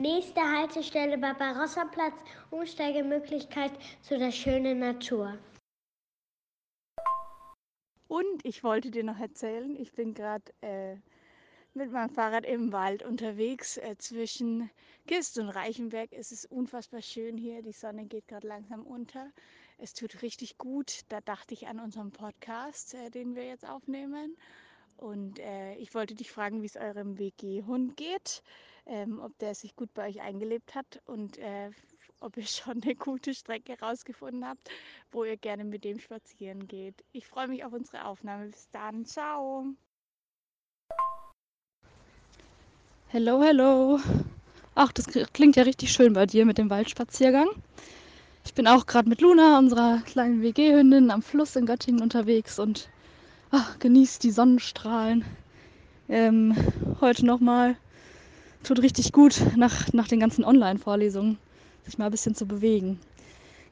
Nächste Haltestelle Barbarossa-Platz, Umsteigemöglichkeit zu der schönen Natur. Und ich wollte dir noch erzählen, ich bin gerade äh, mit meinem Fahrrad im Wald unterwegs äh, zwischen Gist und Reichenberg. Es ist unfassbar schön hier, die Sonne geht gerade langsam unter. Es tut richtig gut. Da dachte ich an unseren Podcast, äh, den wir jetzt aufnehmen. Und äh, ich wollte dich fragen, wie es eurem WG-Hund geht ähm, ob der sich gut bei euch eingelebt hat und äh, ob ihr schon eine gute Strecke rausgefunden habt, wo ihr gerne mit dem spazieren geht. Ich freue mich auf unsere Aufnahme. Bis dann. Ciao. Hello, hello. Ach, das klingt ja richtig schön bei dir mit dem Waldspaziergang. Ich bin auch gerade mit Luna, unserer kleinen WG-Hündin, am Fluss in Göttingen unterwegs und ach, genießt die Sonnenstrahlen. Ähm, heute nochmal tut richtig gut nach, nach den ganzen Online-Vorlesungen, sich mal ein bisschen zu bewegen.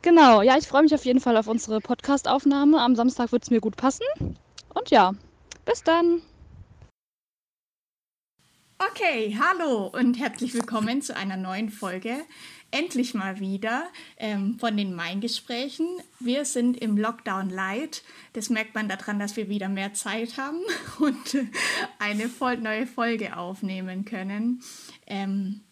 Genau, ja, ich freue mich auf jeden Fall auf unsere Podcast-Aufnahme. Am Samstag wird es mir gut passen. Und ja, bis dann. Okay, hallo und herzlich willkommen zu einer neuen Folge. Endlich mal wieder ähm, von den Main-Gesprächen. Wir sind im Lockdown Light. Das merkt man daran, dass wir wieder mehr Zeit haben und eine voll neue Folge aufnehmen können. Ähm,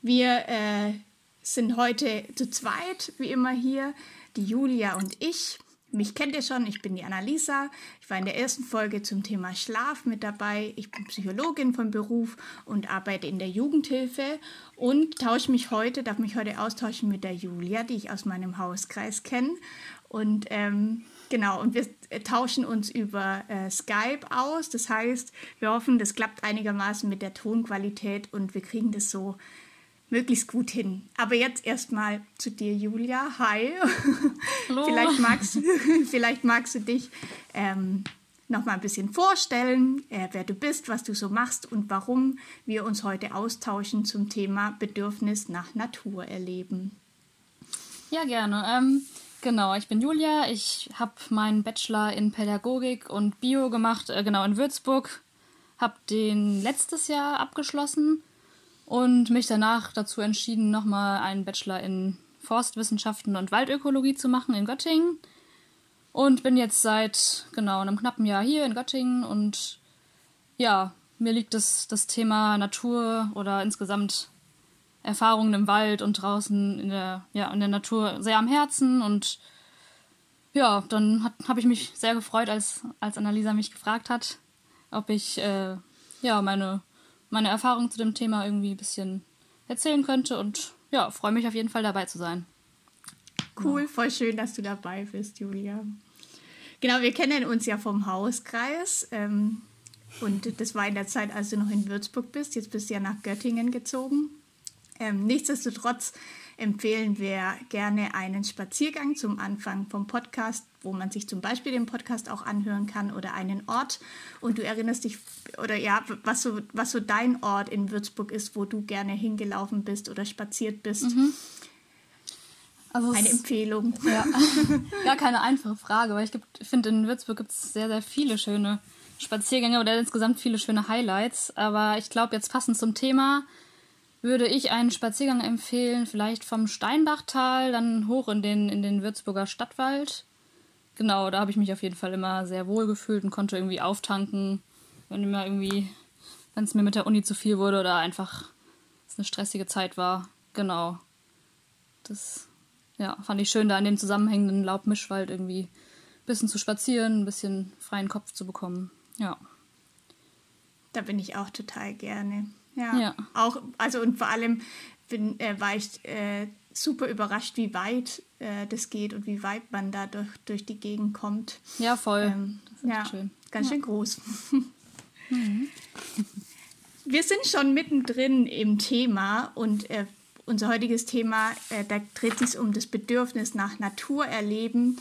wir äh, sind heute zu zweit, wie immer hier, die Julia und ich. Mich kennt ihr schon, ich bin die Annalisa. Ich war in der ersten Folge zum Thema Schlaf mit dabei. Ich bin Psychologin von Beruf und arbeite in der Jugendhilfe und tausche mich heute, darf mich heute austauschen mit der Julia, die ich aus meinem Hauskreis kenne. Und ähm, genau, und wir tauschen uns über äh, Skype aus. Das heißt, wir hoffen, das klappt einigermaßen mit der Tonqualität und wir kriegen das so möglichst gut hin. Aber jetzt erstmal zu dir, Julia. Hi. Hallo. vielleicht, magst, vielleicht magst du dich ähm, noch mal ein bisschen vorstellen, äh, wer du bist, was du so machst und warum wir uns heute austauschen zum Thema Bedürfnis nach Natur erleben. Ja, gerne. Ähm, genau, ich bin Julia. Ich habe meinen Bachelor in Pädagogik und Bio gemacht, äh, genau in Würzburg. Habe den letztes Jahr abgeschlossen und mich danach dazu entschieden, nochmal einen Bachelor in Forstwissenschaften und Waldökologie zu machen in Göttingen. Und bin jetzt seit genau einem knappen Jahr hier in Göttingen und ja, mir liegt das, das Thema Natur oder insgesamt Erfahrungen im Wald und draußen in der, ja, in der Natur sehr am Herzen und ja, dann habe ich mich sehr gefreut, als, als Annalisa mich gefragt hat, ob ich äh, ja, meine meine Erfahrungen zu dem Thema irgendwie ein bisschen erzählen könnte und ja, freue mich auf jeden Fall dabei zu sein. Cool, genau. voll schön, dass du dabei bist, Julia. Genau, wir kennen uns ja vom Hauskreis. Ähm, und das war in der Zeit, als du noch in Würzburg bist. Jetzt bist du ja nach Göttingen gezogen. Ähm, nichtsdestotrotz empfehlen wir gerne einen Spaziergang zum Anfang vom Podcast, wo man sich zum Beispiel den Podcast auch anhören kann oder einen Ort. Und du erinnerst dich, oder ja, was so, was so dein Ort in Würzburg ist, wo du gerne hingelaufen bist oder spaziert bist. Mhm. Also eine Empfehlung. Ja, gar keine einfache Frage, weil ich finde, in Würzburg gibt es sehr, sehr viele schöne Spaziergänge oder insgesamt viele schöne Highlights. Aber ich glaube, jetzt passend zum Thema würde ich einen Spaziergang empfehlen, vielleicht vom Steinbachtal dann hoch in den, in den Würzburger Stadtwald. Genau, da habe ich mich auf jeden Fall immer sehr wohl gefühlt und konnte irgendwie auftanken, wenn immer irgendwie, wenn es mir mit der Uni zu viel wurde oder einfach es eine stressige Zeit war. Genau. Das ja, fand ich schön, da in dem zusammenhängenden Laubmischwald irgendwie ein bisschen zu spazieren, ein bisschen freien Kopf zu bekommen. Ja. Da bin ich auch total gerne. Ja. ja. Auch, also und vor allem bin, äh, war ich äh, super überrascht, wie weit äh, das geht und wie weit man da durch, durch die Gegend kommt. Ja, voll. Ähm, ja, schön. ganz ja. schön groß. mhm. Wir sind schon mittendrin im Thema und äh, unser heutiges Thema, äh, da dreht sich um das Bedürfnis nach Natur erleben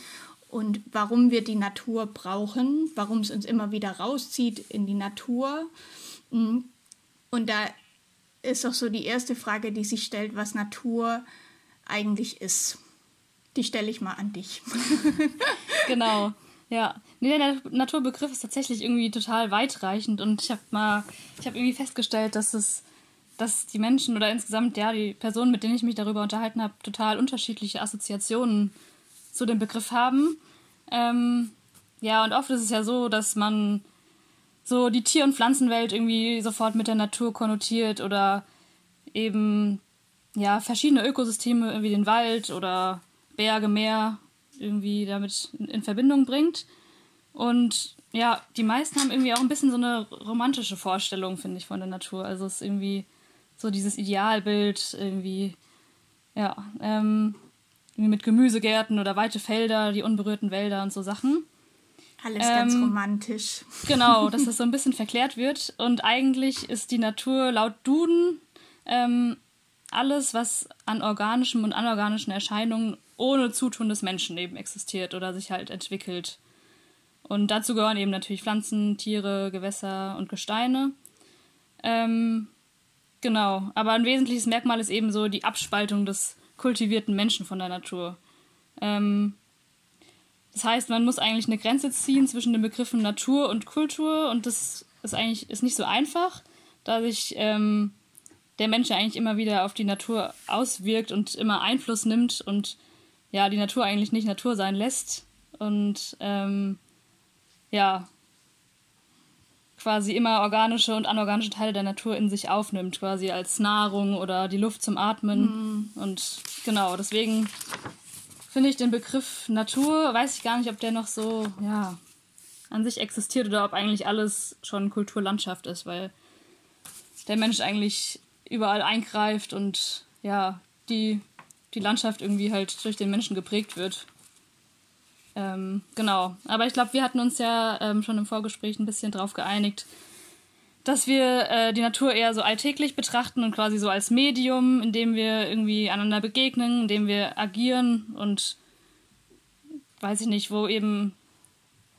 und warum wir die Natur brauchen, warum es uns immer wieder rauszieht in die Natur. Mhm. Und da ist auch so die erste Frage, die sich stellt, was Natur eigentlich ist. Die stelle ich mal an dich. genau. Ja, nee, der Naturbegriff ist tatsächlich irgendwie total weitreichend und ich habe mal, ich habe irgendwie festgestellt, dass es dass die Menschen oder insgesamt ja die Personen, mit denen ich mich darüber unterhalten habe, total unterschiedliche Assoziationen zu dem Begriff haben. Ähm, ja, und oft ist es ja so, dass man so die Tier- und Pflanzenwelt irgendwie sofort mit der Natur konnotiert oder eben ja verschiedene Ökosysteme wie den Wald oder Berge, Meer irgendwie damit in Verbindung bringt. Und ja, die meisten haben irgendwie auch ein bisschen so eine romantische Vorstellung, finde ich, von der Natur. Also es ist irgendwie so dieses Idealbild, irgendwie, ja, ähm, mit Gemüsegärten oder weite Felder, die unberührten Wälder und so Sachen. Alles ähm, ganz romantisch. Genau, dass das so ein bisschen verklärt wird. Und eigentlich ist die Natur laut Duden ähm, alles, was an organischen und anorganischen Erscheinungen ohne Zutun des Menschen eben existiert oder sich halt entwickelt. Und dazu gehören eben natürlich Pflanzen, Tiere, Gewässer und Gesteine. Ähm, genau, aber ein wesentliches Merkmal ist eben so die Abspaltung des kultivierten Menschen von der Natur. Ähm, das heißt, man muss eigentlich eine Grenze ziehen zwischen den Begriffen Natur und Kultur und das ist eigentlich ist nicht so einfach, da sich ähm, der Mensch eigentlich immer wieder auf die Natur auswirkt und immer Einfluss nimmt und ja, die Natur eigentlich nicht Natur sein lässt. Und ähm, ja, quasi immer organische und anorganische Teile der Natur in sich aufnimmt, quasi als Nahrung oder die Luft zum Atmen. Mhm. Und genau, deswegen finde ich den Begriff Natur, weiß ich gar nicht, ob der noch so, ja, an sich existiert oder ob eigentlich alles schon Kulturlandschaft ist, weil der Mensch eigentlich überall eingreift und ja, die, die Landschaft irgendwie halt durch den Menschen geprägt wird. Ähm, genau. Aber ich glaube, wir hatten uns ja ähm, schon im Vorgespräch ein bisschen darauf geeinigt, dass wir äh, die Natur eher so alltäglich betrachten und quasi so als Medium, in dem wir irgendwie einander begegnen, in dem wir agieren und weiß ich nicht, wo eben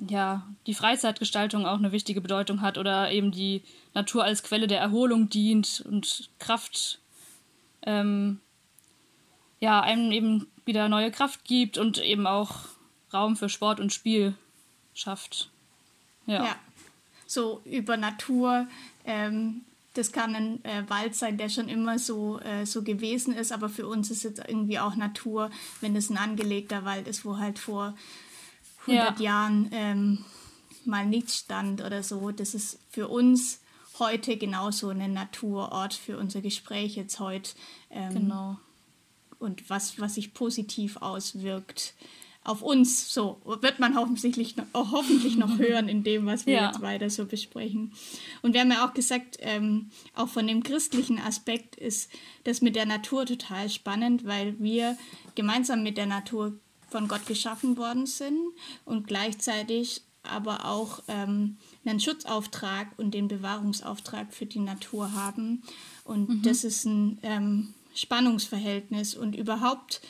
ja die Freizeitgestaltung auch eine wichtige Bedeutung hat oder eben die Natur als Quelle der Erholung dient und Kraft ähm, ja einem eben wieder neue Kraft gibt und eben auch Raum für Sport und Spiel schafft. Ja. ja. So über Natur. Ähm, das kann ein äh, Wald sein, der schon immer so, äh, so gewesen ist, aber für uns ist es irgendwie auch Natur, wenn es ein angelegter Wald ist, wo halt vor 100 ja. Jahren ähm, mal nichts stand oder so. Das ist für uns heute genauso ein Naturort für unser Gespräch jetzt heute. Ähm, genau. Und was, was sich positiv auswirkt auf uns. So wird man hoffentlich noch, hoffentlich noch hören in dem, was wir ja. jetzt weiter so besprechen. Und wir haben ja auch gesagt, ähm, auch von dem christlichen Aspekt ist das mit der Natur total spannend, weil wir gemeinsam mit der Natur von Gott geschaffen worden sind und gleichzeitig aber auch ähm, einen Schutzauftrag und den Bewahrungsauftrag für die Natur haben. Und mhm. das ist ein ähm, Spannungsverhältnis und überhaupt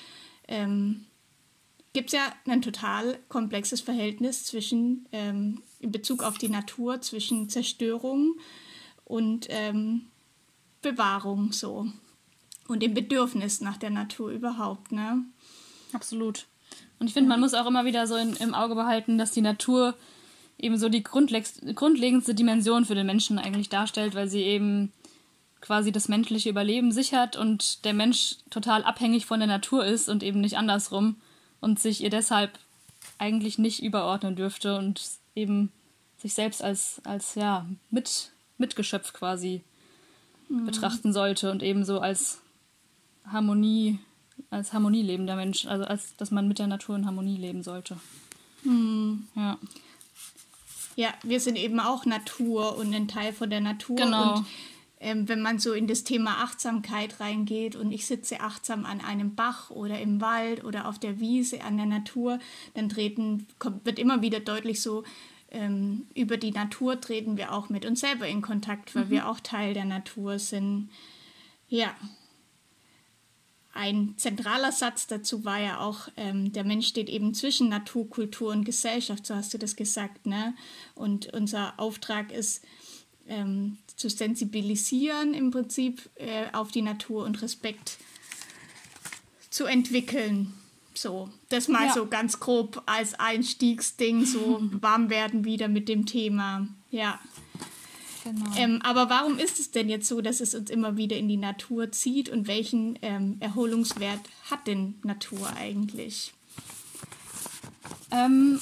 ähm, gibt es ja ein total komplexes Verhältnis zwischen, ähm, in Bezug auf die Natur, zwischen Zerstörung und ähm, Bewahrung so. Und dem Bedürfnis nach der Natur überhaupt, ne? Absolut. Und ich finde, man muss auch immer wieder so in, im Auge behalten, dass die Natur eben so die grundlegendste Dimension für den Menschen eigentlich darstellt, weil sie eben quasi das menschliche Überleben sichert und der Mensch total abhängig von der Natur ist und eben nicht andersrum und sich ihr deshalb eigentlich nicht überordnen dürfte und eben sich selbst als, als ja, Mit, Mitgeschöpf quasi mhm. betrachten sollte und ebenso als Harmonie, als harmonielebender Mensch, also als dass man mit der Natur in Harmonie leben sollte. Mhm. Ja. Ja, wir sind eben auch Natur und ein Teil von der Natur. Genau. Und ähm, wenn man so in das Thema Achtsamkeit reingeht und ich sitze achtsam an einem Bach oder im Wald oder auf der Wiese an der Natur, dann treten, kommt, wird immer wieder deutlich so, ähm, über die Natur treten wir auch mit uns selber in Kontakt, weil mhm. wir auch Teil der Natur sind. Ja. Ein zentraler Satz dazu war ja auch, ähm, der Mensch steht eben zwischen Natur, Kultur und Gesellschaft, so hast du das gesagt, ne? Und unser Auftrag ist, ähm, zu sensibilisieren im Prinzip äh, auf die Natur und Respekt zu entwickeln. So, das mal ja. so ganz grob als Einstiegsding, so warm werden wieder mit dem Thema. Ja. Genau. Ähm, aber warum ist es denn jetzt so, dass es uns immer wieder in die Natur zieht und welchen ähm, Erholungswert hat denn Natur eigentlich? Ähm,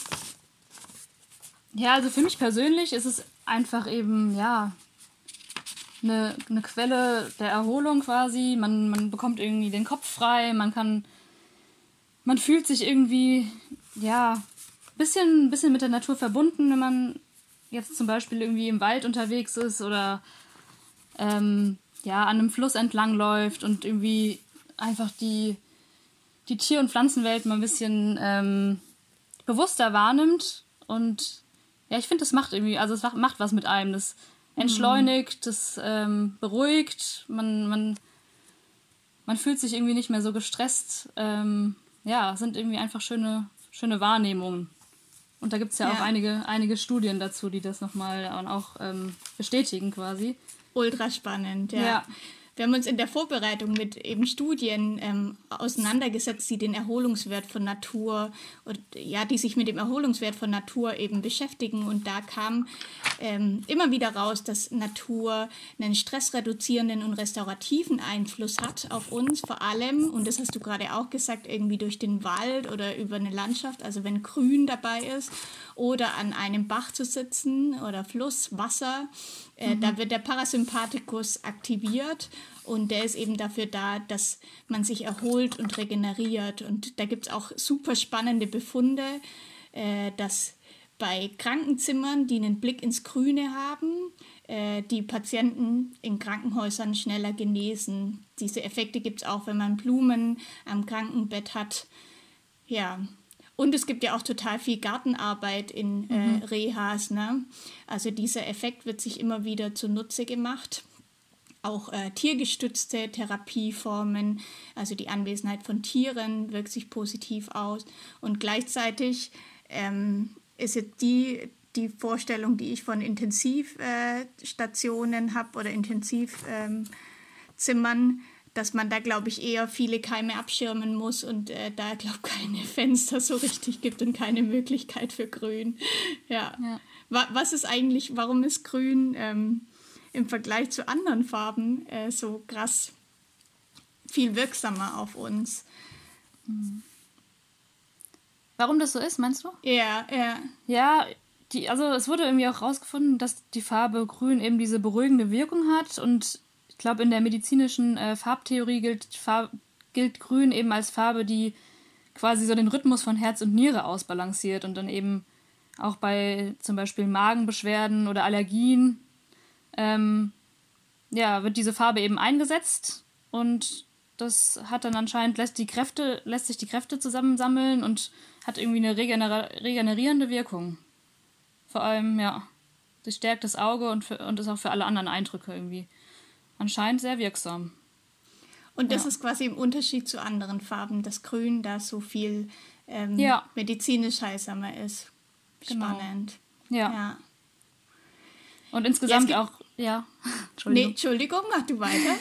ja, also für mich persönlich ist es einfach eben, ja, eine, eine Quelle der Erholung quasi. Man, man bekommt irgendwie den Kopf frei, man kann, man fühlt sich irgendwie, ja, bisschen, bisschen mit der Natur verbunden, wenn man jetzt zum Beispiel irgendwie im Wald unterwegs ist oder ähm, ja, an einem Fluss entlang läuft und irgendwie einfach die, die Tier- und Pflanzenwelt mal ein bisschen ähm, bewusster wahrnimmt. Und ja, ich finde, das macht irgendwie, also es macht was mit einem. Das entschleunigt, das ähm, beruhigt, man, man, man fühlt sich irgendwie nicht mehr so gestresst. Ähm, ja, sind irgendwie einfach schöne, schöne Wahrnehmungen. Und da gibt es ja, ja, auch einige, einige Studien dazu, die das nochmal auch ähm, bestätigen quasi. Ultra spannend, ja. ja. Wir haben uns in der Vorbereitung mit eben Studien ähm, auseinandergesetzt, die den Erholungswert von Natur und ja, die sich mit dem Erholungswert von Natur eben beschäftigen. Und da kam ähm, immer wieder raus, dass Natur einen stressreduzierenden und restaurativen Einfluss hat auf uns, vor allem, und das hast du gerade auch gesagt, irgendwie durch den Wald oder über eine Landschaft, also wenn Grün dabei ist oder an einem Bach zu sitzen oder Fluss, Wasser äh, mhm. Da wird der Parasympathikus aktiviert und der ist eben dafür da, dass man sich erholt und regeneriert. Und da gibt es auch super spannende Befunde, äh, dass bei Krankenzimmern, die einen Blick ins Grüne haben, äh, die Patienten in Krankenhäusern schneller genesen. Diese Effekte gibt es auch, wenn man Blumen am Krankenbett hat. Ja, und es gibt ja auch total viel Gartenarbeit in äh, mhm. Rehas. Ne? Also dieser Effekt wird sich immer wieder zunutze gemacht. Auch äh, tiergestützte Therapieformen, also die Anwesenheit von Tieren wirkt sich positiv aus. Und gleichzeitig ähm, ist jetzt die, die Vorstellung, die ich von Intensivstationen äh, habe oder Intensivzimmern, ähm, dass man da, glaube ich, eher viele Keime abschirmen muss und äh, da, glaube ich, keine Fenster so richtig gibt und keine Möglichkeit für Grün. Ja. ja. Was ist eigentlich, warum ist Grün ähm, im Vergleich zu anderen Farben äh, so krass viel wirksamer auf uns? Warum das so ist, meinst du? Ja, ja. Ja, die, also es wurde irgendwie auch herausgefunden, dass die Farbe Grün eben diese beruhigende Wirkung hat und ich glaube, in der medizinischen äh, Farbtheorie gilt, Farb, gilt Grün eben als Farbe, die quasi so den Rhythmus von Herz und Niere ausbalanciert und dann eben auch bei zum Beispiel Magenbeschwerden oder Allergien ähm, ja, wird diese Farbe eben eingesetzt und das hat dann anscheinend lässt die Kräfte lässt sich die Kräfte zusammensammeln und hat irgendwie eine regener regenerierende Wirkung. Vor allem ja, sie stärkt das Auge und, für, und ist auch für alle anderen Eindrücke irgendwie anscheinend sehr wirksam. Und das ja. ist quasi im Unterschied zu anderen Farben, dass Grün da so viel ähm, ja. medizinisch heilsamer ist. Genau. Spannend. Genau. Ja. ja. Und insgesamt auch, ja. Entschuldigung. Nee, Entschuldigung, mach du weiter.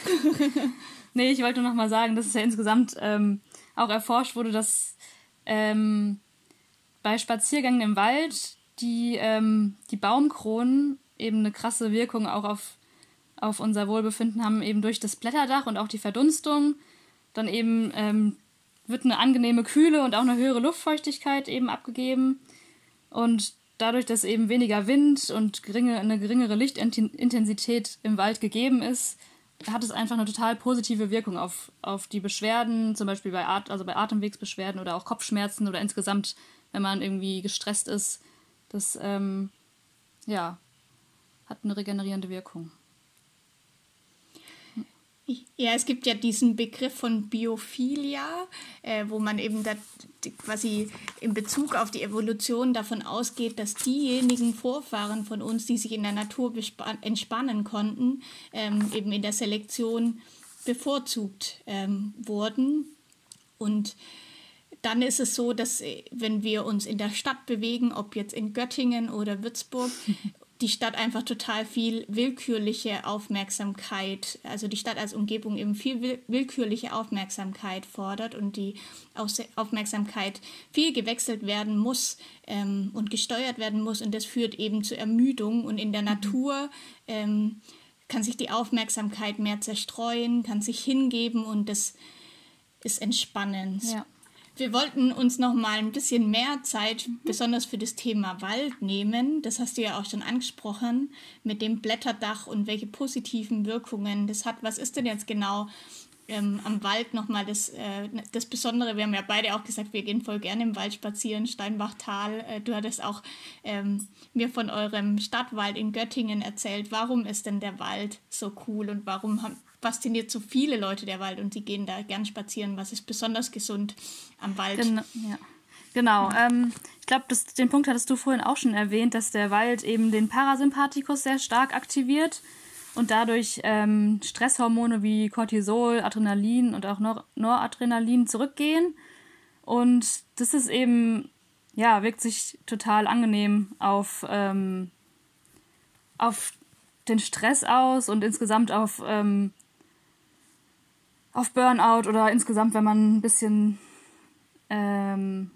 nee, ich wollte nur noch mal sagen, dass es ja insgesamt ähm, auch erforscht wurde, dass ähm, bei Spaziergängen im Wald die, ähm, die Baumkronen eben eine krasse Wirkung auch auf auf unser Wohlbefinden haben, eben durch das Blätterdach und auch die Verdunstung. Dann eben ähm, wird eine angenehme Kühle und auch eine höhere Luftfeuchtigkeit eben abgegeben. Und dadurch, dass eben weniger Wind und geringe, eine geringere Lichtintensität im Wald gegeben ist, hat es einfach eine total positive Wirkung auf, auf die Beschwerden, zum Beispiel bei, At also bei Atemwegsbeschwerden oder auch Kopfschmerzen oder insgesamt, wenn man irgendwie gestresst ist. Das ähm, ja, hat eine regenerierende Wirkung. Ja, es gibt ja diesen Begriff von Biophilia, äh, wo man eben da quasi in Bezug auf die Evolution davon ausgeht, dass diejenigen Vorfahren von uns, die sich in der Natur entspannen konnten, ähm, eben in der Selektion bevorzugt ähm, wurden. Und dann ist es so, dass äh, wenn wir uns in der Stadt bewegen, ob jetzt in Göttingen oder Würzburg, die Stadt einfach total viel willkürliche Aufmerksamkeit, also die Stadt als Umgebung eben viel willkürliche Aufmerksamkeit fordert und die Aufmerksamkeit viel gewechselt werden muss ähm, und gesteuert werden muss und das führt eben zu Ermüdung und in der mhm. Natur ähm, kann sich die Aufmerksamkeit mehr zerstreuen, kann sich hingeben und das ist entspannend. Ja. Wir wollten uns noch mal ein bisschen mehr Zeit, besonders für das Thema Wald nehmen. Das hast du ja auch schon angesprochen mit dem Blätterdach und welche positiven Wirkungen das hat. Was ist denn jetzt genau ähm, am Wald nochmal das, äh, das Besondere? Wir haben ja beide auch gesagt, wir gehen voll gerne im Wald spazieren, Steinbachtal. Äh, du hattest auch ähm, mir von eurem Stadtwald in Göttingen erzählt. Warum ist denn der Wald so cool und warum haben, fasziniert so viele Leute der Wald und sie gehen da gern spazieren. Was ist besonders gesund am Wald? Genau, ja. genau. Ähm, ich glaube, den Punkt hattest du vorhin auch schon erwähnt, dass der Wald eben den Parasympathikus sehr stark aktiviert und dadurch ähm, Stresshormone wie Cortisol, Adrenalin und auch Nor Noradrenalin zurückgehen. Und das ist eben, ja, wirkt sich total angenehm auf, ähm, auf den Stress aus und insgesamt auf ähm, auf Burnout oder insgesamt, wenn man ein bisschen, ähm,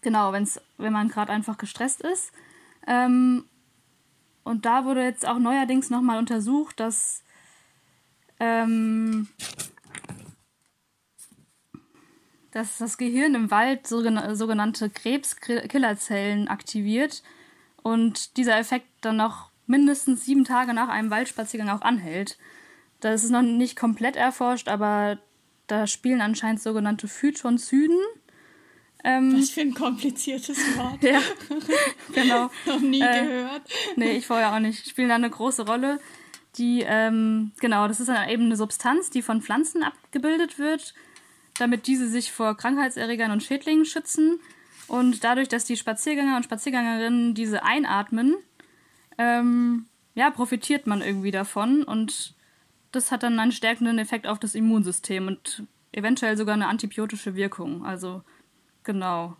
genau, wenn's, wenn man gerade einfach gestresst ist. Ähm, und da wurde jetzt auch neuerdings nochmal untersucht, dass ähm, dass das Gehirn im Wald sogenannte Krebskillerzellen aktiviert und dieser Effekt dann noch mindestens sieben Tage nach einem Waldspaziergang auch anhält. Das ist noch nicht komplett erforscht, aber da spielen anscheinend sogenannte Phytonzyden. Ähm, Was für ein kompliziertes Wort. ja, genau. noch nie äh, gehört. Nee, ich vorher auch nicht. Spielen da eine große Rolle. Die, ähm, genau, das ist dann eben eine Substanz, die von Pflanzen abgebildet wird, damit diese sich vor Krankheitserregern und Schädlingen schützen. Und dadurch, dass die Spaziergänger und Spaziergängerinnen diese einatmen, ähm, ja, profitiert man irgendwie davon und das hat dann einen stärkenden Effekt auf das Immunsystem und eventuell sogar eine antibiotische Wirkung. Also genau.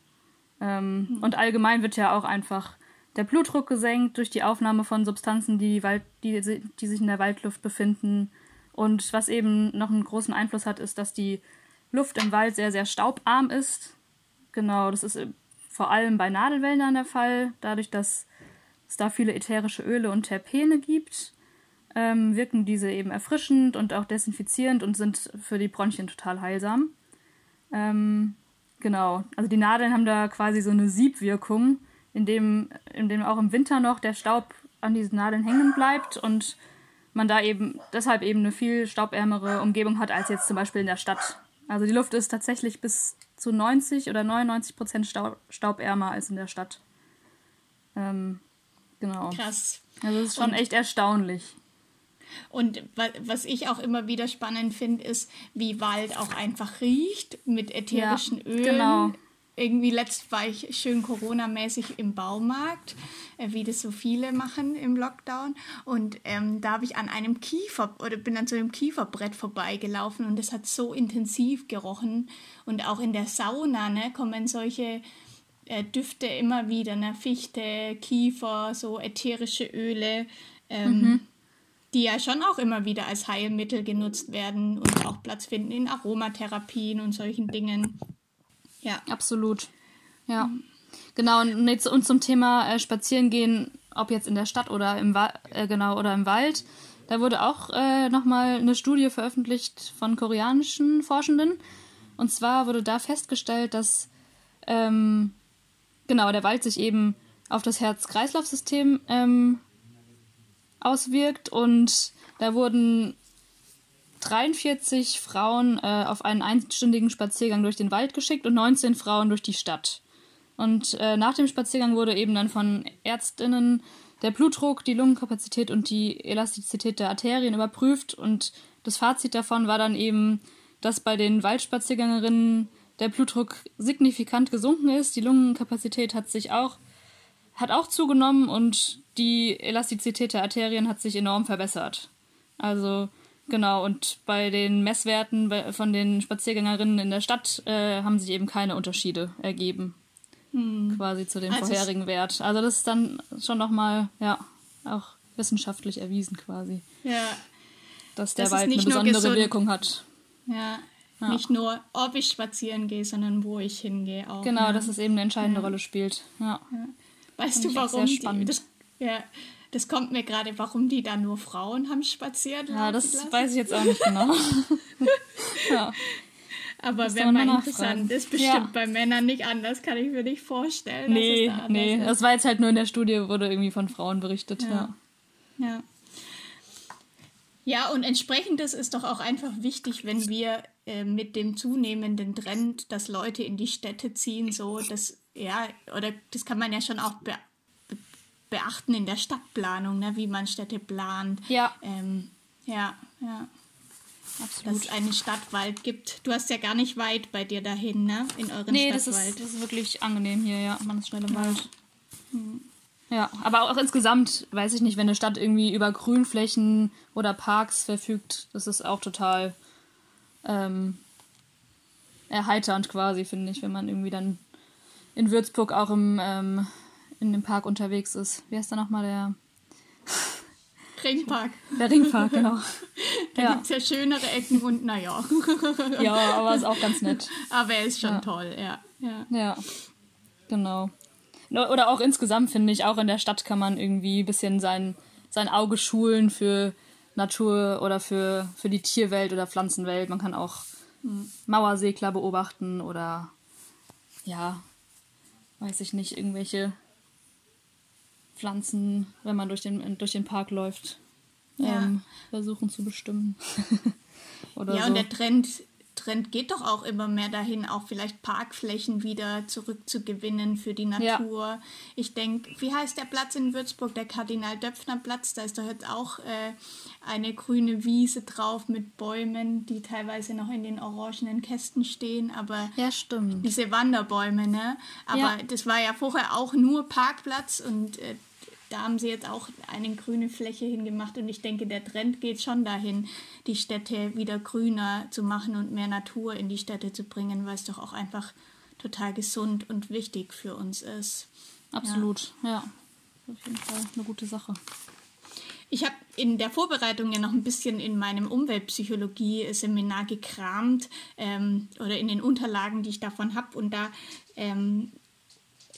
Ähm, mhm. Und allgemein wird ja auch einfach der Blutdruck gesenkt durch die Aufnahme von Substanzen, die, Wald, die, die sich in der Waldluft befinden. Und was eben noch einen großen Einfluss hat, ist, dass die Luft im Wald sehr, sehr staubarm ist. Genau, das ist vor allem bei Nadelwäldern der Fall, dadurch, dass es da viele ätherische Öle und Terpene gibt ähm, wirken diese eben erfrischend und auch desinfizierend und sind für die Bronchien total heilsam. Ähm, genau, also die Nadeln haben da quasi so eine Siebwirkung, in dem, in dem auch im Winter noch der Staub an diesen Nadeln hängen bleibt und man da eben deshalb eben eine viel staubärmere Umgebung hat als jetzt zum Beispiel in der Stadt. Also die Luft ist tatsächlich bis zu 90 oder 99 Prozent Staub, staubärmer als in der Stadt. Ähm, genau. Krass. Also das ist schon und echt erstaunlich. Und was ich auch immer wieder spannend finde, ist, wie Wald auch einfach riecht mit ätherischen ja, Ölen. Genau. Irgendwie letzt war ich schön Corona-mäßig im Baumarkt, äh, wie das so viele machen im Lockdown. Und ähm, da habe ich an einem Kiefer oder bin an so einem Kieferbrett vorbeigelaufen und es hat so intensiv gerochen. Und auch in der Sauna ne, kommen solche äh, Düfte immer wieder, ne? Fichte, Kiefer, so ätherische Öle. Ähm, mhm die ja schon auch immer wieder als Heilmittel genutzt werden und auch Platz finden in Aromatherapien und solchen Dingen. Ja. Absolut. Ja. Mhm. Genau, und, jetzt, und zum Thema äh, Spazierengehen, ob jetzt in der Stadt oder im, Wa äh, genau, oder im Wald, da wurde auch äh, nochmal eine Studie veröffentlicht von koreanischen Forschenden. Und zwar wurde da festgestellt, dass ähm, genau der Wald sich eben auf das Herz-Kreislauf-System ähm, auswirkt. Und da wurden 43 Frauen äh, auf einen einstündigen Spaziergang durch den Wald geschickt und 19 Frauen durch die Stadt. Und äh, nach dem Spaziergang wurde eben dann von Ärztinnen der Blutdruck, die Lungenkapazität und die Elastizität der Arterien überprüft. Und das Fazit davon war dann eben, dass bei den Waldspaziergängerinnen der Blutdruck signifikant gesunken ist. Die Lungenkapazität hat sich auch, hat auch zugenommen und die Elastizität der Arterien hat sich enorm verbessert. Also genau, und bei den Messwerten von den Spaziergängerinnen in der Stadt äh, haben sich eben keine Unterschiede ergeben. hm. quasi zu dem also vorherigen Wert. Also das ist dann schon nochmal, ja, auch wissenschaftlich erwiesen quasi. Ja. Dass der das Wald eine besondere Wirkung hat. Ja, ja. Nicht nur, ob ich spazieren gehe, sondern wo ich hingehe auch. Genau, ja. dass es eben eine entscheidende ja. Rolle spielt. Ja. Weißt du, warum die, das, ja, das kommt mir gerade, warum die da nur Frauen haben spaziert Ja, das lassen? weiß ich jetzt auch nicht genau. ja. Aber wäre mal interessant. Ist bestimmt ja. bei Männern nicht anders, kann ich mir nicht vorstellen. Nee, da nee. Ist. Das war jetzt halt nur in der Studie, wurde irgendwie von Frauen berichtet. Ja. Ja, ja und entsprechend ist doch auch einfach wichtig, wenn wir äh, mit dem zunehmenden Trend, dass Leute in die Städte ziehen, so, das, ja, oder das kann man ja schon auch be beachten in der Stadtplanung, ne, wie man Städte plant. Ja. Ähm, ja, ja. Absolut. Dass es einen Stadtwald gibt. Du hast ja gar nicht weit bei dir dahin, ne? In euren nee, Stadtwald. Nee, das, das ist, wirklich angenehm hier, ja. Man ist schnell im ja. Wald. Hm. Ja, aber auch insgesamt, weiß ich nicht, wenn eine Stadt irgendwie über Grünflächen oder Parks verfügt, das ist auch total ähm, erheiternd quasi, finde ich, wenn man irgendwie dann in Würzburg auch im, ähm, in dem Park unterwegs ist. Wie heißt da nochmal der? Ringpark. Der Ringpark, genau. Da ja. gibt es ja schönere Ecken und naja. ja, aber ist auch ganz nett. Aber er ist schon ja. toll, ja. ja. Ja, genau. Oder auch insgesamt finde ich, auch in der Stadt kann man irgendwie ein bisschen sein, sein Auge schulen für Natur oder für, für die Tierwelt oder Pflanzenwelt. Man kann auch hm, Mauersegler beobachten oder ja, weiß ich nicht, irgendwelche Pflanzen, wenn man durch den, durch den Park läuft, ja. ähm, versuchen zu bestimmen. ja, so. und der Trend Trend geht doch auch immer mehr dahin, auch vielleicht Parkflächen wieder zurückzugewinnen für die Natur. Ja. Ich denke, wie heißt der Platz in Würzburg? Der Kardinal-Döpfner-Platz. Da ist doch jetzt auch äh, eine grüne Wiese drauf mit Bäumen, die teilweise noch in den orangenen Kästen stehen. Aber ja, stimmt. Diese Wanderbäume, ne? Aber ja. das war ja vorher auch nur Parkplatz und äh, da haben sie jetzt auch eine grüne Fläche hingemacht und ich denke, der Trend geht schon dahin, die Städte wieder grüner zu machen und mehr Natur in die Städte zu bringen, weil es doch auch einfach total gesund und wichtig für uns ist. Absolut, ja. ja. Auf jeden Fall eine gute Sache. Ich habe in der Vorbereitung ja noch ein bisschen in meinem Umweltpsychologie-Seminar gekramt ähm, oder in den Unterlagen, die ich davon habe. Und da ähm,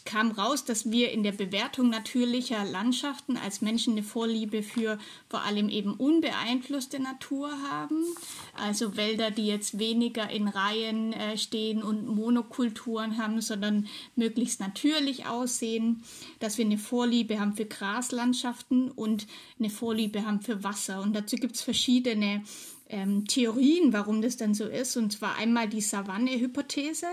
kam raus, dass wir in der Bewertung natürlicher Landschaften als Menschen eine Vorliebe für vor allem eben unbeeinflusste Natur haben. Also Wälder, die jetzt weniger in Reihen äh, stehen und Monokulturen haben, sondern möglichst natürlich aussehen. Dass wir eine Vorliebe haben für Graslandschaften und eine Vorliebe haben für Wasser. Und dazu gibt es verschiedene ähm, Theorien, warum das dann so ist. Und zwar einmal die Savanne-Hypothese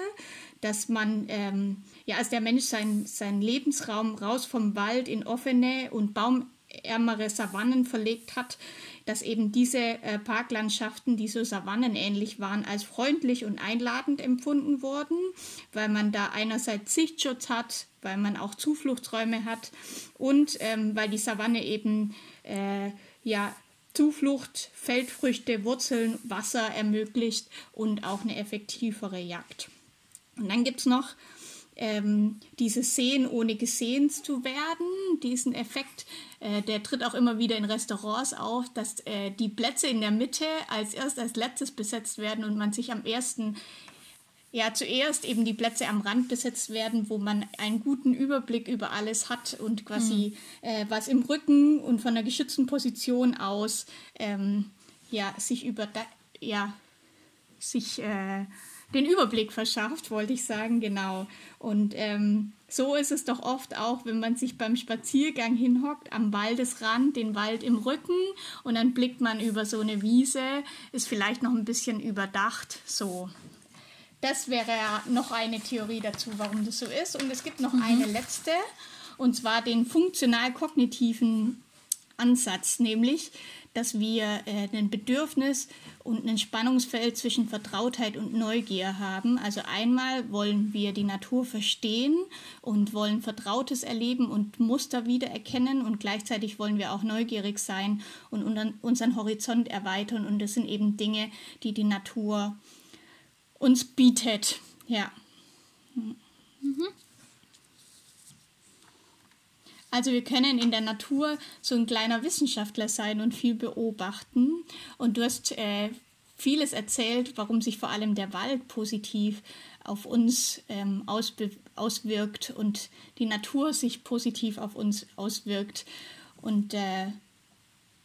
dass man, ähm, ja, als der Mensch seinen sein Lebensraum raus vom Wald in offene und baumärmere Savannen verlegt hat, dass eben diese äh, Parklandschaften, die so savannenähnlich waren, als freundlich und einladend empfunden wurden, weil man da einerseits Sichtschutz hat, weil man auch Zufluchtsräume hat und ähm, weil die Savanne eben äh, ja Zuflucht, Feldfrüchte, Wurzeln, Wasser ermöglicht und auch eine effektivere Jagd. Und dann gibt es noch ähm, dieses Sehen ohne gesehen zu werden, diesen Effekt, äh, der tritt auch immer wieder in Restaurants auf, dass äh, die Plätze in der Mitte als erst als letztes besetzt werden und man sich am ersten, ja zuerst eben die Plätze am Rand besetzt werden, wo man einen guten Überblick über alles hat und quasi mhm. äh, was im Rücken und von der geschützten Position aus ähm, ja sich über ja sich äh, den Überblick verschafft, wollte ich sagen, genau. Und ähm, so ist es doch oft auch, wenn man sich beim Spaziergang hinhockt, am Waldesrand, den Wald im Rücken und dann blickt man über so eine Wiese, ist vielleicht noch ein bisschen überdacht, so. Das wäre ja noch eine Theorie dazu, warum das so ist. Und es gibt noch mhm. eine letzte, und zwar den funktional-kognitiven Ansatz, nämlich, dass wir äh, ein Bedürfnis und ein Spannungsfeld zwischen Vertrautheit und Neugier haben. Also einmal wollen wir die Natur verstehen und wollen Vertrautes erleben und Muster wiedererkennen und gleichzeitig wollen wir auch neugierig sein und unseren Horizont erweitern. Und das sind eben Dinge, die die Natur uns bietet. Ja. Mhm. Also wir können in der Natur so ein kleiner Wissenschaftler sein und viel beobachten. Und du hast äh, vieles erzählt, warum sich vor allem der Wald positiv auf uns ähm, auswirkt und die Natur sich positiv auf uns auswirkt. Und äh,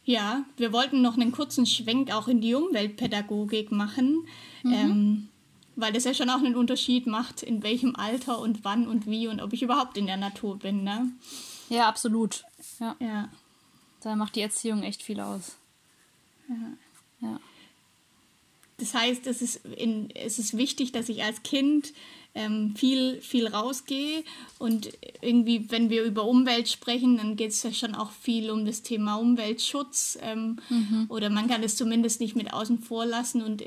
ja, wir wollten noch einen kurzen Schwenk auch in die Umweltpädagogik machen, mhm. ähm, weil das ja schon auch einen Unterschied macht, in welchem Alter und wann und wie und ob ich überhaupt in der Natur bin. Ne? Ja, absolut. Ja. ja. Da macht die Erziehung echt viel aus. Ja. ja. Das heißt, es ist, in, es ist wichtig, dass ich als Kind ähm, viel, viel rausgehe. Und irgendwie, wenn wir über Umwelt sprechen, dann geht es ja schon auch viel um das Thema Umweltschutz. Ähm, mhm. Oder man kann es zumindest nicht mit außen vor lassen. Und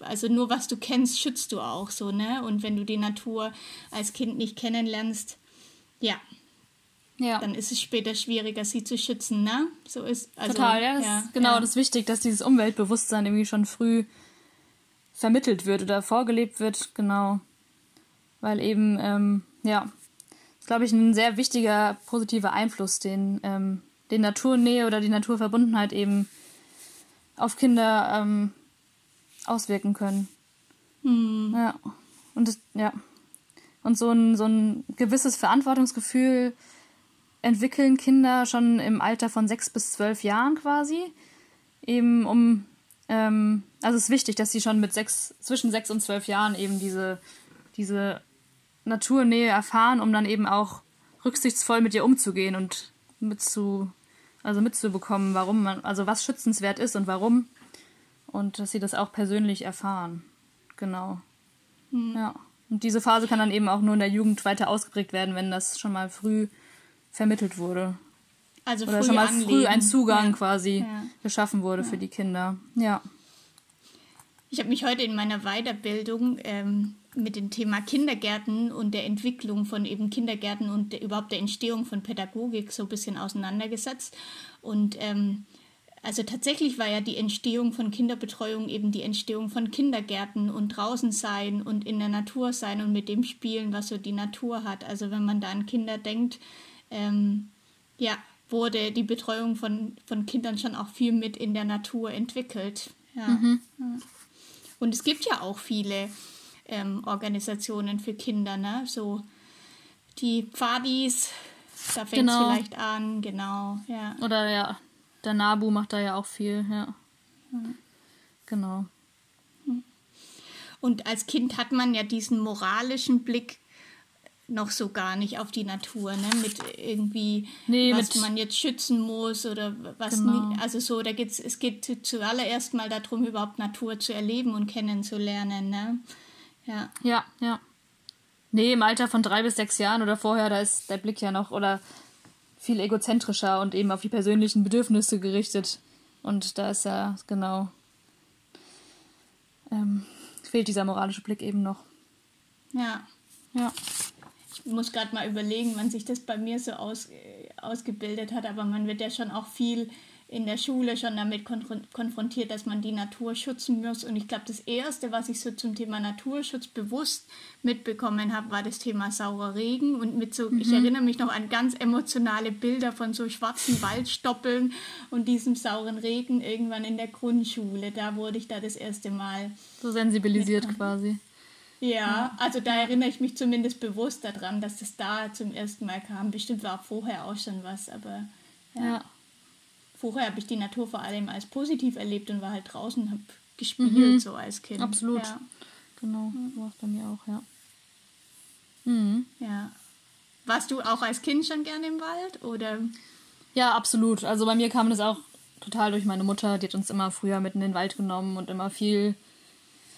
also nur was du kennst, schützt du auch so, ne? Und wenn du die Natur als Kind nicht kennenlernst, ja. Ja. Dann ist es später schwieriger, sie zu schützen, ne? So ist also, Total, ja. Das ja, ist genau, ja. das ist wichtig, dass dieses Umweltbewusstsein irgendwie schon früh vermittelt wird oder vorgelebt wird, genau. Weil eben, ähm, ja, ist, glaube ich, ein sehr wichtiger positiver Einfluss, den, ähm, den Naturnähe oder die Naturverbundenheit eben auf Kinder ähm, auswirken können. Hm. Ja. Und das, ja. Und so ein, so ein gewisses Verantwortungsgefühl entwickeln Kinder schon im Alter von sechs bis zwölf Jahren quasi. Eben um ähm, also es ist wichtig, dass sie schon mit sechs, zwischen sechs und zwölf Jahren eben diese, diese Naturnähe erfahren, um dann eben auch rücksichtsvoll mit ihr umzugehen und mitzu, also mitzubekommen, warum man, also was schützenswert ist und warum. Und dass sie das auch persönlich erfahren. Genau. Mhm. Ja. Und diese Phase kann dann eben auch nur in der Jugend weiter ausgeprägt werden, wenn das schon mal früh vermittelt wurde. Also Oder schon mal anlegen. früh ein Zugang ja. quasi ja. geschaffen wurde ja. für die Kinder. Ja. Ich habe mich heute in meiner Weiterbildung ähm, mit dem Thema Kindergärten und der Entwicklung von eben Kindergärten und der, überhaupt der Entstehung von Pädagogik so ein bisschen auseinandergesetzt. Und ähm, also tatsächlich war ja die Entstehung von Kinderbetreuung eben die Entstehung von Kindergärten und draußen sein und in der Natur sein und mit dem spielen, was so die Natur hat. Also wenn man da an Kinder denkt, ähm, ja, wurde die Betreuung von, von Kindern schon auch viel mit in der Natur entwickelt. Ja. Mhm. Und es gibt ja auch viele ähm, Organisationen für Kinder, ne? So die Pfadis, da fängt es genau. vielleicht an, genau, ja. Oder ja, der Nabu macht da ja auch viel, ja. Mhm. Genau. Und als Kind hat man ja diesen moralischen Blick noch so gar nicht auf die Natur, ne? Mit irgendwie, nee, was mit man jetzt schützen muss oder was genau. nicht. Also so, da geht's, es geht zuallererst mal darum, überhaupt Natur zu erleben und kennenzulernen, ne? Ja. Ja, ja. Nee, im Alter von drei bis sechs Jahren oder vorher, da ist der Blick ja noch oder viel egozentrischer und eben auf die persönlichen Bedürfnisse gerichtet. Und da ist ja, genau, ähm, fehlt dieser moralische Blick eben noch. Ja. Ja muss gerade mal überlegen, wann sich das bei mir so aus, äh, ausgebildet hat, aber man wird ja schon auch viel in der Schule schon damit konfrontiert, dass man die Natur schützen muss. Und ich glaube, das Erste, was ich so zum Thema Naturschutz bewusst mitbekommen habe, war das Thema saurer Regen. Und mit so, mhm. ich erinnere mich noch an ganz emotionale Bilder von so schwarzen Waldstoppeln und diesem sauren Regen irgendwann in der Grundschule. Da wurde ich da das erste Mal. So sensibilisiert quasi. Ja, also da erinnere ich mich zumindest bewusst daran, dass das da zum ersten Mal kam. Bestimmt war vorher auch schon was, aber ja. ja. Vorher habe ich die Natur vor allem als positiv erlebt und war halt draußen und habe gespielt mhm. so als Kind. Absolut. Ja. Genau, war es bei mir auch, ja. Mhm. Ja. Warst du auch als Kind schon gerne im Wald oder? Ja, absolut. Also bei mir kam das auch total durch meine Mutter. Die hat uns immer früher mit in den Wald genommen und immer viel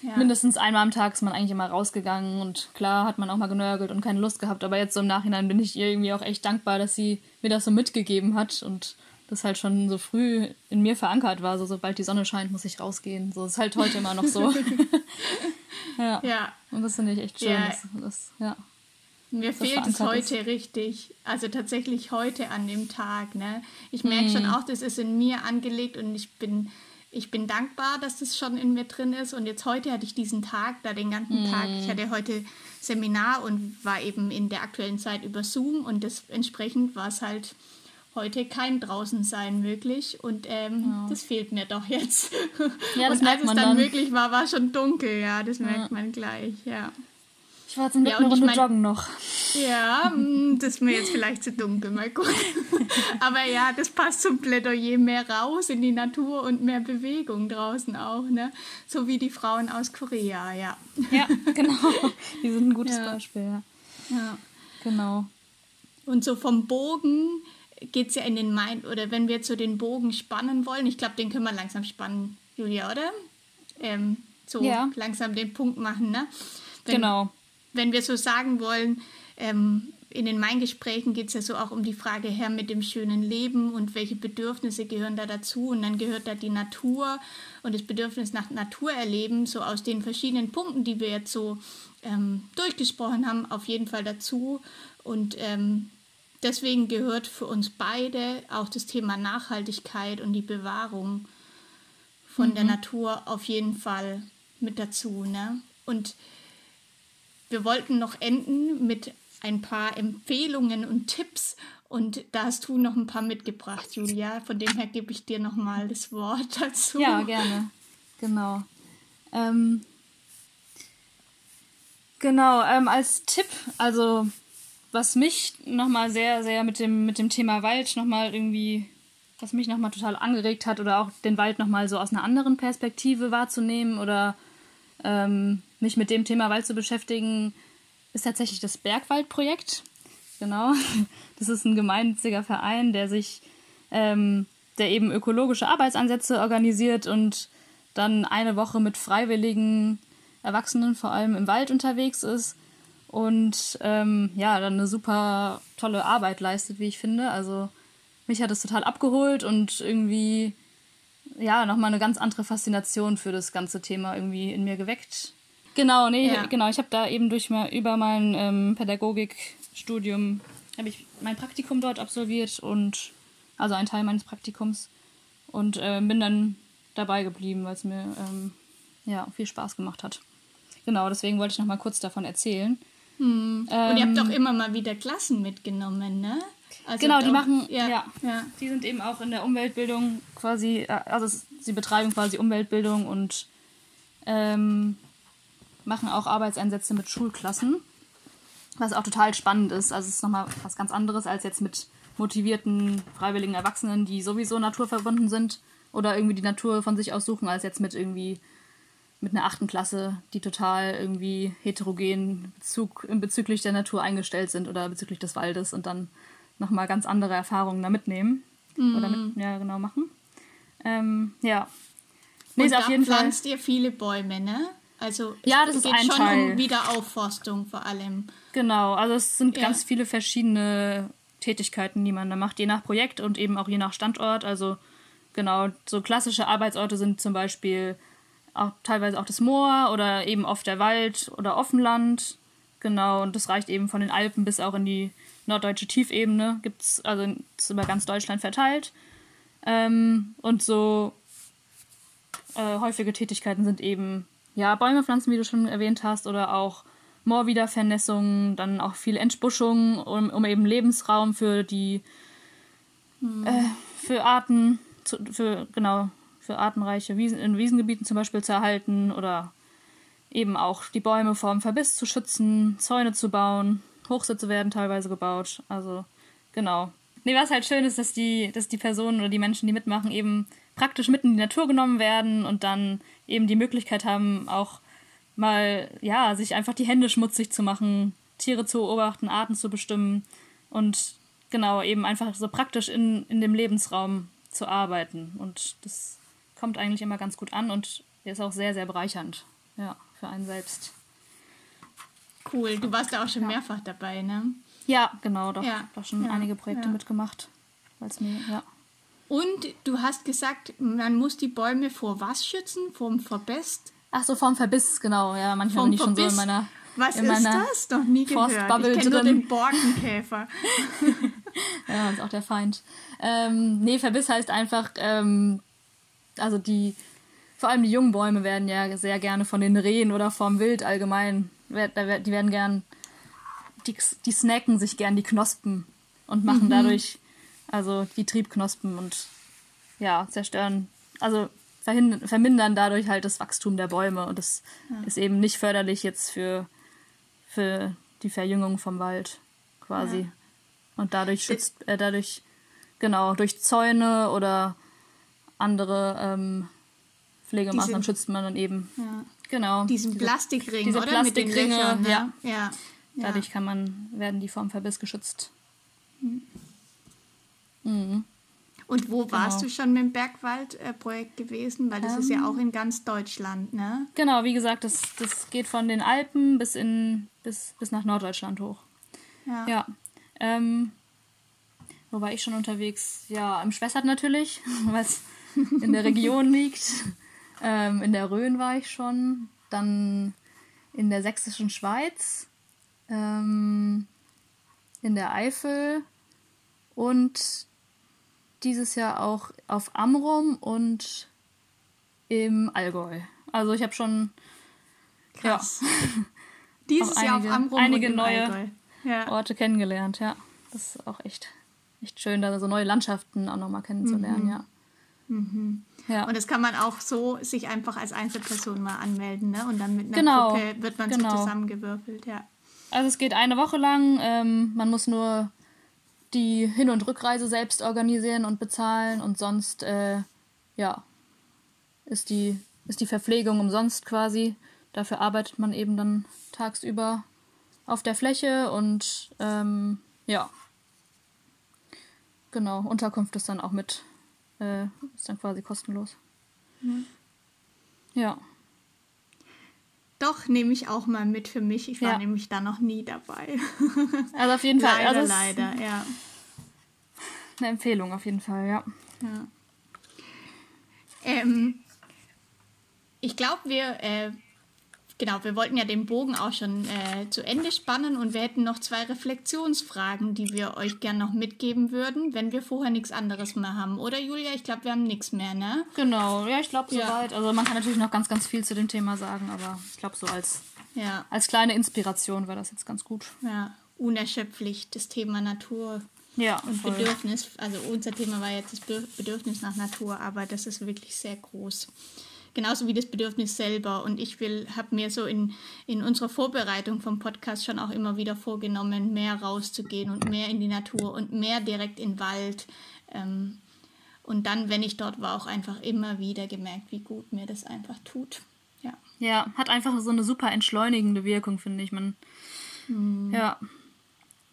ja. Mindestens einmal am Tag ist man eigentlich immer rausgegangen und klar hat man auch mal genörgelt und keine Lust gehabt, aber jetzt so im Nachhinein bin ich ihr irgendwie auch echt dankbar, dass sie mir das so mitgegeben hat und das halt schon so früh in mir verankert war. So, sobald die Sonne scheint, muss ich rausgehen. So ist halt heute immer noch so. ja. ja. Und das finde ich echt schön. Ja. Das, das, ja. Mir fehlt es heute ist. richtig. Also tatsächlich heute an dem Tag. Ne? Ich merke mhm. schon auch, das ist in mir angelegt und ich bin ich bin dankbar, dass das schon in mir drin ist. Und jetzt heute hatte ich diesen Tag, da den ganzen mm. Tag. Ich hatte heute Seminar und war eben in der aktuellen Zeit über Zoom und das, entsprechend war es halt heute kein draußen sein möglich und ähm, ja. das fehlt mir doch jetzt. Ja, das und merkt als es dann, dann möglich war, war schon dunkel, ja, das merkt ja. man gleich, ja. Ich war jetzt ja, eine Runde ich mein, joggen noch. Ja, mm, das ist mir jetzt vielleicht zu dunkel, mal gucken. Aber ja, das passt zum Plädoyer mehr raus in die Natur und mehr Bewegung draußen auch, ne? So wie die Frauen aus Korea, ja. Ja, genau. Die sind ein gutes ja. Beispiel, ja. Ja. Genau. Und so vom Bogen geht es ja in den Main, oder wenn wir so den Bogen spannen wollen, ich glaube, den können wir langsam spannen, Julia, oder? Ähm, so ja. langsam den Punkt machen, ne? Wenn, genau wenn wir so sagen wollen, ähm, in den Main-Gesprächen geht es ja so auch um die Frage her mit dem schönen Leben und welche Bedürfnisse gehören da dazu. Und dann gehört da die Natur und das Bedürfnis nach Natur erleben, so aus den verschiedenen Punkten, die wir jetzt so ähm, durchgesprochen haben, auf jeden Fall dazu. Und ähm, deswegen gehört für uns beide auch das Thema Nachhaltigkeit und die Bewahrung von mhm. der Natur auf jeden Fall mit dazu. Ne? Und wir wollten noch enden mit ein paar Empfehlungen und Tipps und da hast du noch ein paar mitgebracht, Julia. Von dem her gebe ich dir noch mal das Wort dazu. Ja, gerne. Genau. Ähm, genau, ähm, als Tipp, also was mich noch mal sehr, sehr mit dem, mit dem Thema Wald noch mal irgendwie, was mich noch mal total angeregt hat oder auch den Wald noch mal so aus einer anderen Perspektive wahrzunehmen oder ähm, mich mit dem Thema Wald zu beschäftigen, ist tatsächlich das Bergwaldprojekt. Genau. Das ist ein gemeinnütziger Verein, der sich, ähm, der eben ökologische Arbeitsansätze organisiert und dann eine Woche mit freiwilligen Erwachsenen vor allem im Wald unterwegs ist und ähm, ja, dann eine super tolle Arbeit leistet, wie ich finde. Also mich hat es total abgeholt und irgendwie ja, nochmal eine ganz andere Faszination für das ganze Thema irgendwie in mir geweckt. Genau, nee, ja. genau. Ich habe da eben durch mal über mein ähm, Pädagogikstudium habe ich mein Praktikum dort absolviert und also einen Teil meines Praktikums und äh, bin dann dabei geblieben, weil es mir ähm, ja viel Spaß gemacht hat. Genau, deswegen wollte ich noch mal kurz davon erzählen. Hm. Ähm, und ihr habt doch immer mal wieder Klassen mitgenommen, ne? Also genau, die machen, ja, ja, ja, die sind eben auch in der Umweltbildung quasi, äh, also sie betreiben quasi Umweltbildung und ähm, machen auch Arbeitseinsätze mit Schulklassen, was auch total spannend ist. Also es ist nochmal was ganz anderes als jetzt mit motivierten, freiwilligen Erwachsenen, die sowieso naturverbunden sind oder irgendwie die Natur von sich aus suchen, als jetzt mit irgendwie mit einer achten Klasse, die total irgendwie heterogen Bezug, bezüglich der Natur eingestellt sind oder bezüglich des Waldes und dann nochmal ganz andere Erfahrungen da mitnehmen. Mm. Oder mit, ja, genau machen. Ähm, ja. Nee, und auf jeden pflanzt Fall. ihr viele Bäume, ne? Also es ja, das geht ist ein schon Teil. um Wiederaufforstung vor allem. Genau, also es sind ja. ganz viele verschiedene Tätigkeiten, die man da macht, je nach Projekt und eben auch je nach Standort. Also genau, so klassische Arbeitsorte sind zum Beispiel auch teilweise auch das Moor oder eben oft der Wald oder Offenland. Genau, und das reicht eben von den Alpen bis auch in die norddeutsche Tiefebene. Gibt es, also ist über ganz Deutschland verteilt. Ähm, und so äh, häufige Tätigkeiten sind eben ja, Bäume pflanzen, wie du schon erwähnt hast, oder auch Moorwiedervernässung, dann auch viel Entbuschung, um, um eben Lebensraum für die hm. äh, für Arten, zu, für genau, für artenreiche Wiesen, in Wiesengebieten zum Beispiel zu erhalten oder eben auch die Bäume vor Verbiss zu schützen, Zäune zu bauen, Hochsitze werden teilweise gebaut. Also genau. Nee, was halt schön ist, dass die, dass die Personen oder die Menschen, die mitmachen, eben praktisch mitten in die Natur genommen werden und dann eben die Möglichkeit haben, auch mal, ja, sich einfach die Hände schmutzig zu machen, Tiere zu beobachten, Arten zu bestimmen und genau, eben einfach so praktisch in, in dem Lebensraum zu arbeiten. Und das kommt eigentlich immer ganz gut an und ist auch sehr, sehr bereichernd, ja, für einen selbst. Cool, du warst da auch schon ja. mehrfach dabei, ne? Ja, genau, doch. Ja. Doch schon ja. einige Projekte ja. mitgemacht. Weil's mir, ja. Und du hast gesagt, man muss die Bäume vor was schützen? Vom Verbest? Ach so, vom Verbiss, genau. Ja, manchmal vom bin ich schon so in meiner. Was in ist das? Noch nie gehört. Ich kenne nur den Borkenkäfer. ja, ist auch der Feind. Ähm, nee, Verbiss heißt einfach, ähm, also die vor allem die jungen Bäume werden ja sehr gerne von den Rehen oder vom Wild allgemein, die werden gern, die, die snacken sich gern die Knospen und machen mhm. dadurch, also die Triebknospen und ja, zerstören, also vermindern dadurch halt das Wachstum der Bäume und das ja. ist eben nicht förderlich jetzt für, für die Verjüngung vom Wald quasi. Ja. Und dadurch schützt, äh, dadurch, genau, durch Zäune oder andere ähm, Pflegemaßnahmen Diese, schützt man dann eben. Ja. Genau. Diesen Plastikring, diese oder? Plastikringe, Löchern, ne? ja. ja. Dadurch kann man, werden die vom Verbiss geschützt. Mhm. Mhm. Und wo genau. warst du schon mit dem Bergwaldprojekt gewesen? Weil das ähm, ist ja ähm. auch in ganz Deutschland, ne? Genau, wie gesagt, das, das geht von den Alpen bis, in, bis, bis nach Norddeutschland hoch. Ja. ja. Ähm, wo war ich schon unterwegs? Ja, im Schwässert natürlich, es in der Region liegt. Ähm, in der Rhön war ich schon. Dann in der sächsischen Schweiz. Ähm, in der Eifel. Und dieses Jahr auch auf Amrum und im Allgäu. Also ich habe schon Krass. Ja, dieses Jahr auf Amrum einige neue ja. Orte kennengelernt. Ja, das ist auch echt, echt schön, da so neue Landschaften auch nochmal kennenzulernen. Mhm. Ja. Mhm. Ja. Und das kann man auch so sich einfach als Einzelperson mal anmelden, ne? Und dann mit einer genau. Gruppe wird man genau. so zusammengewürfelt, ja. Also es geht eine Woche lang. Ähm, man muss nur die Hin- und Rückreise selbst organisieren und bezahlen und sonst, äh, ja, ist die, ist die Verpflegung umsonst quasi. Dafür arbeitet man eben dann tagsüber auf der Fläche und ähm, ja. Genau, Unterkunft ist dann auch mit, äh, ist dann quasi kostenlos. Mhm. Ja. Doch, nehme ich auch mal mit für mich. Ich war ja. nämlich da noch nie dabei. Also auf jeden Fall. Leider, also leider, ja. Eine Empfehlung auf jeden Fall, ja. ja. Ähm, ich glaube, wir, äh, genau, wir wollten ja den Bogen auch schon äh, zu Ende spannen und wir hätten noch zwei Reflexionsfragen, die wir euch gerne noch mitgeben würden, wenn wir vorher nichts anderes mehr haben. Oder Julia? Ich glaube, wir haben nichts mehr, ne? Genau, ja, ich glaube ja. soweit. Also man kann natürlich noch ganz, ganz viel zu dem Thema sagen, aber ich glaube, so als, ja. als kleine Inspiration war das jetzt ganz gut. Ja, unerschöpflich, das Thema Natur. Ja, und voll. Bedürfnis, also unser Thema war jetzt das Bedürfnis nach Natur, aber das ist wirklich sehr groß genauso wie das Bedürfnis selber. Und ich will, habe mir so in, in unserer Vorbereitung vom Podcast schon auch immer wieder vorgenommen, mehr rauszugehen und mehr in die Natur und mehr direkt in den Wald. Ähm, und dann, wenn ich dort war, auch einfach immer wieder gemerkt, wie gut mir das einfach tut. Ja. Ja, hat einfach so eine super entschleunigende Wirkung, finde ich. Man, hm. ja.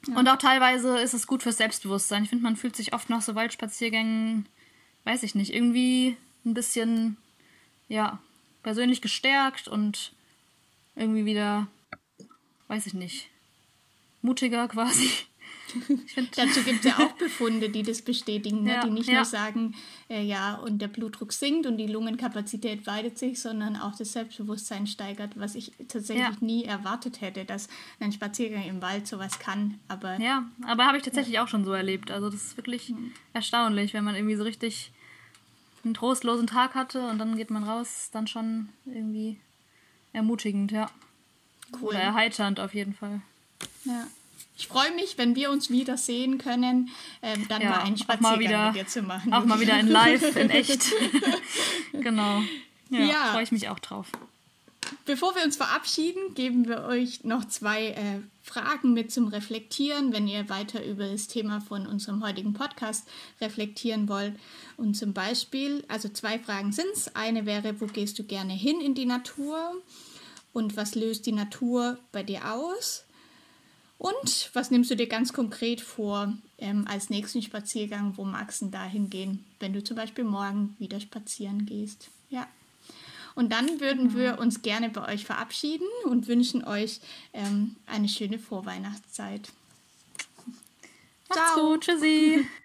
ja. Und auch teilweise ist es gut fürs Selbstbewusstsein. Ich finde, man fühlt sich oft nach so Waldspaziergängen, weiß ich nicht, irgendwie ein bisschen ja, persönlich gestärkt und irgendwie wieder, weiß ich nicht, mutiger quasi. Dazu gibt es ja auch Befunde, die das bestätigen, ne? ja, die nicht ja. nur sagen, äh, ja, und der Blutdruck sinkt und die Lungenkapazität weitet sich, sondern auch das Selbstbewusstsein steigert, was ich tatsächlich ja. nie erwartet hätte, dass ein Spaziergang im Wald sowas kann. Aber, ja, aber habe ich tatsächlich auch schon so erlebt. Also das ist wirklich mhm. erstaunlich, wenn man irgendwie so richtig einen trostlosen Tag hatte und dann geht man raus, dann schon irgendwie ermutigend, ja. Cool. Oder erheiternd auf jeden Fall. Ja. Ich freue mich, wenn wir uns wieder sehen können, ähm, dann ja, mal einen Spaziergang mal wieder, mit dir zu machen. Auch mal wieder in live, in echt. genau. Ja, ja. freue ich mich auch drauf. Bevor wir uns verabschieden, geben wir euch noch zwei äh, Fragen mit zum Reflektieren, wenn ihr weiter über das Thema von unserem heutigen Podcast reflektieren wollt. Und zum Beispiel, also zwei Fragen sind es. Eine wäre, wo gehst du gerne hin in die Natur? Und was löst die Natur bei dir aus? Und was nimmst du dir ganz konkret vor ähm, als nächsten Spaziergang? Wo magst du da hingehen, wenn du zum Beispiel morgen wieder spazieren gehst? Ja. Und dann würden wir uns gerne bei euch verabschieden und wünschen euch ähm, eine schöne Vorweihnachtszeit. Macht's Ciao. gut, tschüssi.